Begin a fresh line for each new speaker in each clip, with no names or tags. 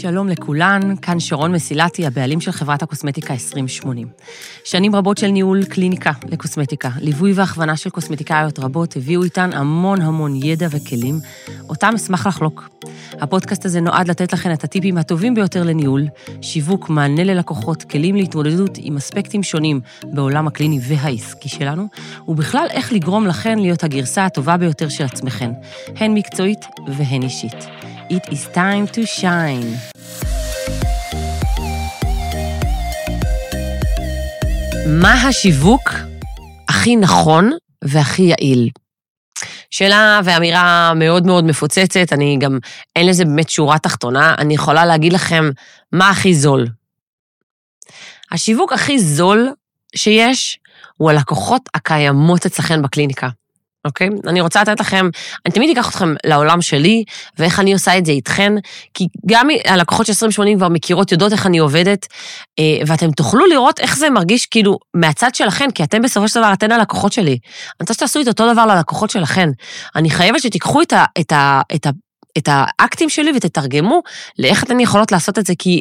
שלום לכולן, כאן שרון מסילתי, הבעלים של חברת הקוסמטיקה 2080. שנים רבות של ניהול קליניקה לקוסמטיקה, ליווי והכוונה של קוסמטיקאיות רבות הביאו איתן המון המון ידע וכלים, אותם אשמח לחלוק. הפודקאסט הזה נועד לתת לכן את הטיפים הטובים ביותר לניהול, שיווק, מענה ללקוחות, כלים להתמודדות עם אספקטים שונים בעולם הקליני והעסקי שלנו, ובכלל איך לגרום לכן להיות הגרסה הטובה ביותר של עצמכן, הן מקצועית והן אישית. It is time to shine. מה השיווק הכי נכון והכי יעיל? שאלה ואמירה מאוד מאוד מפוצצת, אני גם, אין לזה באמת שורה תחתונה, אני יכולה להגיד לכם מה הכי זול. השיווק הכי זול שיש הוא הלקוחות הקיימות אצלכם בקליניקה. אוקיי? אני רוצה לתת לכם, אני תמיד אקח אתכם לעולם שלי, ואיך אני עושה את זה איתכן, כי גם הלקוחות של 2080 כבר מכירות, יודעות איך אני עובדת, אה, ואתם תוכלו לראות איך זה מרגיש כאילו מהצד שלכן, כי אתם בסופו של דבר, אתן הלקוחות שלי. אני רוצה שתעשו את אותו דבר ללקוחות שלכן. אני חייבת שתיקחו את, ה, את, ה, את, ה, את האקטים שלי ותתרגמו לאיך אתן יכולות לעשות את זה, כי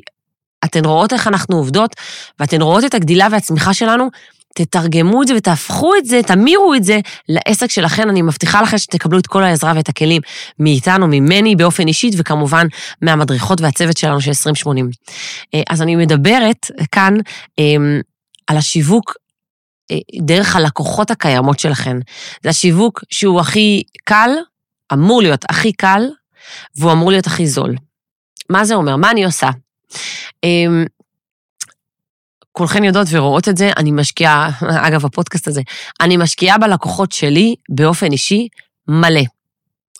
אתן רואות איך אנחנו עובדות, ואתן רואות את הגדילה והצמיחה שלנו, תתרגמו את זה ותהפכו את זה, תמירו את זה לעסק שלכם. אני מבטיחה לכם שתקבלו את כל העזרה ואת הכלים מאיתנו, ממני באופן אישית, וכמובן מהמדריכות והצוות שלנו של 2080. אה, אז אני מדברת כאן אמ, על השיווק אה, דרך הלקוחות הקיימות שלכם. זה השיווק שהוא הכי קל, אמור להיות הכי קל, והוא אמור להיות הכי זול. מה זה אומר? מה אני עושה? כולכן יודעות ורואות את זה, אני משקיעה, אגב, הפודקאסט הזה, אני משקיעה בלקוחות שלי באופן אישי מלא.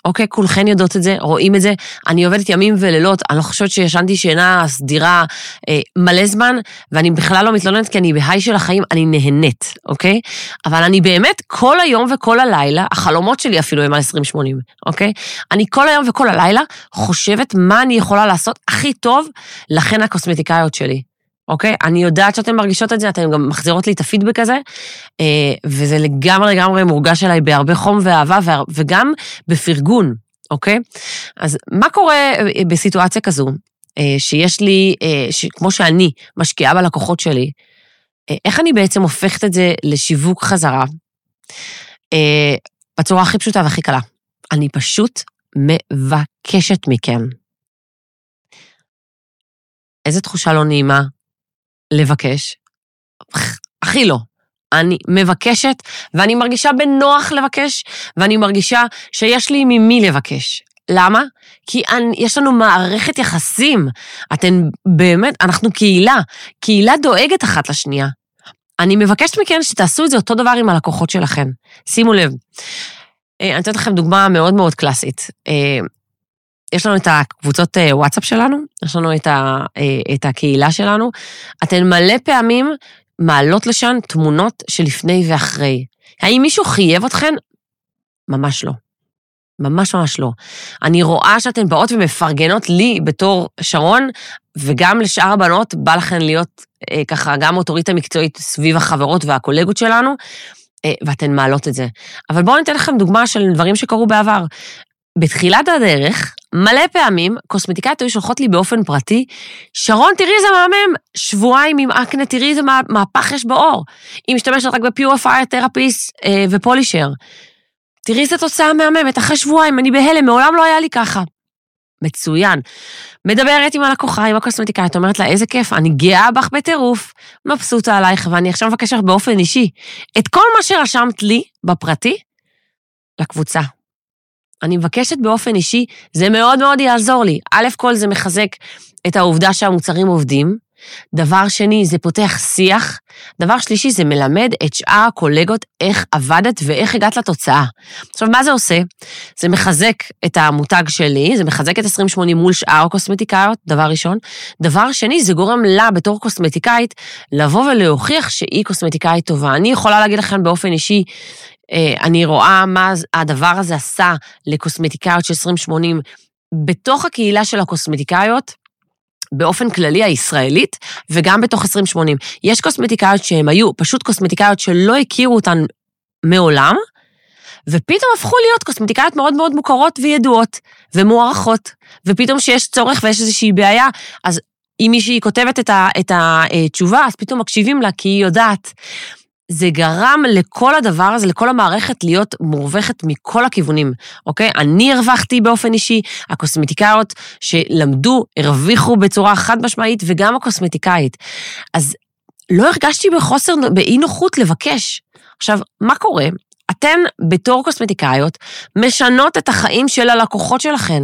אוקיי, כולכן יודעות את זה, רואים את זה. אני עובדת ימים ולילות, אני לא חושבת שישנתי שינה סדירה אה, מלא זמן, ואני בכלל לא מתלוננת כי אני בהיי של החיים, אני נהנית, אוקיי? אבל אני באמת כל היום וכל הלילה, החלומות שלי אפילו הם על 2080, אוקיי? אני כל היום וכל הלילה חושבת מה אני יכולה לעשות הכי טוב לכן הקוסמטיקאיות שלי. אוקיי? אני יודעת שאתן מרגישות את זה, אתן גם מחזירות לי את הפידבק הזה, אה, וזה לגמרי לגמרי מורגש אליי בהרבה חום ואהבה, וגם בפרגון, אוקיי? אז מה קורה אה, בסיטואציה כזו, אה, שיש לי, כמו שאני משקיעה בלקוחות שלי, איך אני בעצם הופכת את זה לשיווק חזרה? בצורה הכי פשוטה והכי קלה. אני פשוט מבקשת מכם. איזה תחושה לא נעימה לבקש, הכי לא. אני מבקשת, ואני מרגישה בנוח לבקש, ואני מרגישה שיש לי ממי לבקש. למה? כי אני, יש לנו מערכת יחסים. אתן באמת, אנחנו קהילה. קהילה דואגת אחת לשנייה. אני מבקשת מכן שתעשו את זה אותו דבר עם הלקוחות שלכם. שימו לב. אה, אני אתן לכם דוגמה מאוד מאוד קלאסית. יש לנו את הקבוצות אה, וואטסאפ שלנו, יש לנו את, ה, אה, את הקהילה שלנו. אתן מלא פעמים מעלות לשם תמונות של לפני ואחרי. האם מישהו חייב אתכן? ממש לא. ממש ממש לא. אני רואה שאתן באות ומפרגנות לי בתור שרון, וגם לשאר הבנות בא לכן להיות אה, ככה גם אוטוריטה מקצועית סביב החברות והקולגות שלנו, אה, ואתן מעלות את זה. אבל בואו ניתן לכם דוגמה של דברים שקרו בעבר. בתחילת הדרך, מלא פעמים קוסמטיקאיות היו שולחות לי באופן פרטי, שרון, תראי איזה מהמם, שבועיים עם אקנה, תראי איזה מהפך יש בעור. היא משתמשת רק ב Purifier, תרפיס אה, ו Polisher. תראי איזה תוצאה מהממת, אחרי שבועיים, אני בהלם, מעולם לא היה לי ככה. מצוין. מדברת עם הלקוחה, עם הקוסמטיקאית, אומרת לה, איזה כיף, אני גאה בך בטירוף, מבסוטה עלייך, ואני עכשיו מבקשת באופן אישי את כל מה שרשמת לי בפרטי, לקבוצה. אני מבקשת באופן אישי, זה מאוד מאוד יעזור לי. א' כל זה מחזק את העובדה שהמוצרים עובדים. דבר שני, זה פותח שיח. דבר שלישי, זה מלמד את שאר הקולגות איך עבדת ואיך הגעת לתוצאה. עכשיו, מה זה עושה? זה מחזק את המותג שלי, זה מחזק את 2080 מול שאר הקוסמטיקאיות, דבר ראשון. דבר שני, זה גורם לה, בתור קוסמטיקאית, לבוא ולהוכיח שהיא קוסמטיקאית טובה. אני יכולה להגיד לכם באופן אישי, אני רואה מה הדבר הזה עשה לקוסמטיקאיות של 2080 בתוך הקהילה של הקוסמטיקאיות, באופן כללי הישראלית, וגם בתוך 2080. יש קוסמטיקאיות שהן היו פשוט קוסמטיקאיות שלא הכירו אותן מעולם, ופתאום הפכו להיות קוסמטיקאיות מאוד מאוד מוכרות וידועות ומוערכות, ופתאום שיש צורך ויש איזושהי בעיה, אז אם מישהי כותבת את, ה, את התשובה, אז פתאום מקשיבים לה כי היא יודעת. זה גרם לכל הדבר הזה, לכל המערכת להיות מורווחת מכל הכיוונים, אוקיי? אני הרווחתי באופן אישי, הקוסמטיקאיות שלמדו, הרוויחו בצורה חד משמעית, וגם הקוסמטיקאית. אז לא הרגשתי בחוסר, באי נוחות לבקש. עכשיו, מה קורה? אתן בתור קוסמטיקאיות משנות את החיים של הלקוחות שלכן.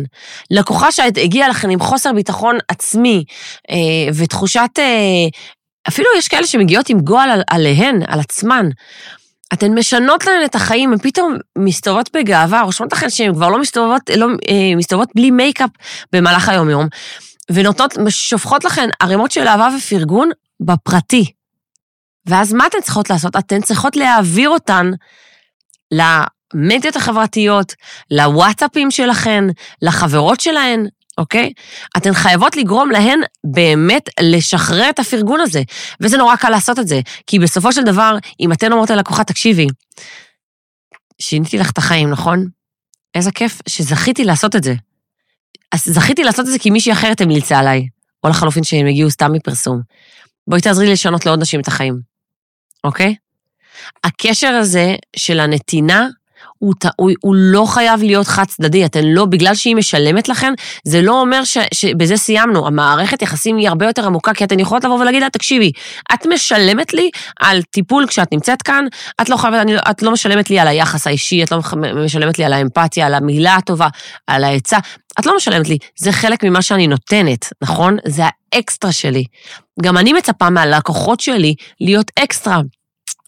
לקוחה שהגיעה לכן עם חוסר ביטחון עצמי אה, ותחושת... אה, אפילו יש כאלה שמגיעות עם גועל על, עליהן, על עצמן. אתן משנות להן את החיים, הן פתאום מסתובבות בגאווה, רושמות לכן שהן כבר לא מסתובבות, לא, אה, מסתובבות בלי מייקאפ במהלך היום-יום, ונותנות, שופכות לכן ערימות של אהבה ופרגון בפרטי. ואז מה אתן צריכות לעשות? אתן צריכות להעביר אותן למדיות החברתיות, לוואטסאפים שלכן, לחברות שלהן, אוקיי? אתן חייבות לגרום להן באמת לשחרר את הפרגון הזה. וזה נורא קל לעשות את זה, כי בסופו של דבר, אם אתן אומרות ללקוחה, תקשיבי, שיניתי לך את החיים, נכון? איזה כיף שזכיתי לעשות את זה. אז זכיתי לעשות את זה כי מישהי אחרת המליצה עליי, או לחלופין שהם הגיעו סתם מפרסום. בואי תעזרי לי לשנות לעוד נשים את החיים, אוקיי? הקשר הזה של הנתינה, הוא, הוא, הוא לא חייב להיות חד צדדי, אתן לא, בגלל שהיא משלמת לכן, זה לא אומר ש, שבזה סיימנו. המערכת יחסים היא הרבה יותר עמוקה, כי אתן יכולות לבוא ולהגיד לה, תקשיבי, את משלמת לי על טיפול כשאת נמצאת כאן, את לא חייבת, אני, את לא משלמת לי על היחס האישי, את לא משלמת לי על האמפתיה, על המילה הטובה, על העצה, את לא משלמת לי, זה חלק ממה שאני נותנת, נכון? זה האקסטרה שלי. גם אני מצפה מהלקוחות שלי להיות אקסטרה.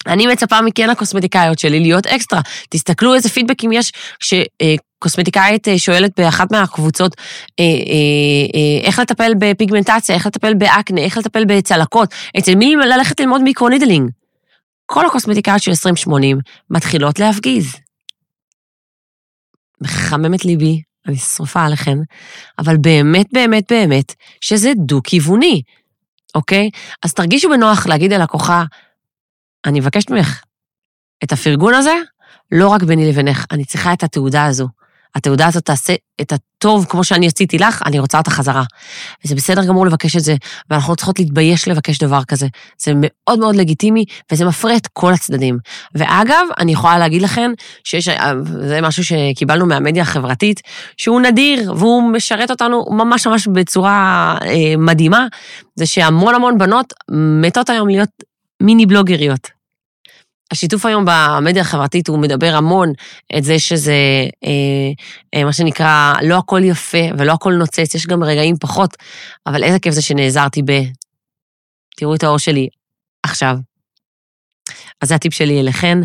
אני מצפה מכן הקוסמטיקאיות שלי להיות אקסטרה. תסתכלו איזה פידבקים יש שקוסמטיקאית אה, שואלת באחת מהקבוצות אה, אה, איך לטפל בפיגמנטציה, איך לטפל באקנה, איך לטפל בצלקות, אצל מי ללכת ללמוד microneedling. כל הקוסמטיקאיות של 2080 מתחילות להפגיז. מחמם את ליבי, אני שרופה עליכן, אבל באמת, באמת, באמת, שזה דו-כיווני, אוקיי? אז תרגישו בנוח להגיד ללקוחה, אני מבקשת ממך את הפרגון הזה, לא רק ביני לבינך, אני צריכה את התעודה הזו. התעודה הזאת תעשה את הטוב כמו שאני עשיתי לך, אני רוצה אותה חזרה. וזה בסדר גמור לבקש את זה, ואנחנו לא צריכות להתבייש לבקש דבר כזה. זה מאוד מאוד לגיטימי, וזה מפרה את כל הצדדים. ואגב, אני יכולה להגיד לכם, שיש, זה משהו שקיבלנו מהמדיה החברתית, שהוא נדיר, והוא משרת אותנו ממש ממש בצורה אה, מדהימה, זה שהמון המון בנות מתות היום להיות מיני בלוגריות. השיתוף היום במדיה החברתית, הוא מדבר המון את זה שזה אה, אה, מה שנקרא, לא הכל יפה ולא הכל נוצץ, יש גם רגעים פחות, אבל איזה כיף זה שנעזרתי ב... תראו את האור שלי עכשיו. אז זה הטיפ שלי אליכן.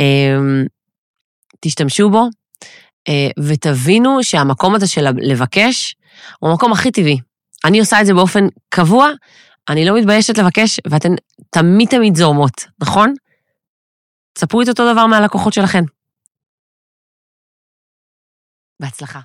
אה, תשתמשו בו, אה, ותבינו שהמקום הזה של לבקש הוא המקום הכי טבעי. אני עושה את זה באופן קבוע, אני לא מתביישת לבקש, ואתן תמיד תמיד זורמות, נכון? תספרו את אותו דבר מהלקוחות שלכן. בהצלחה.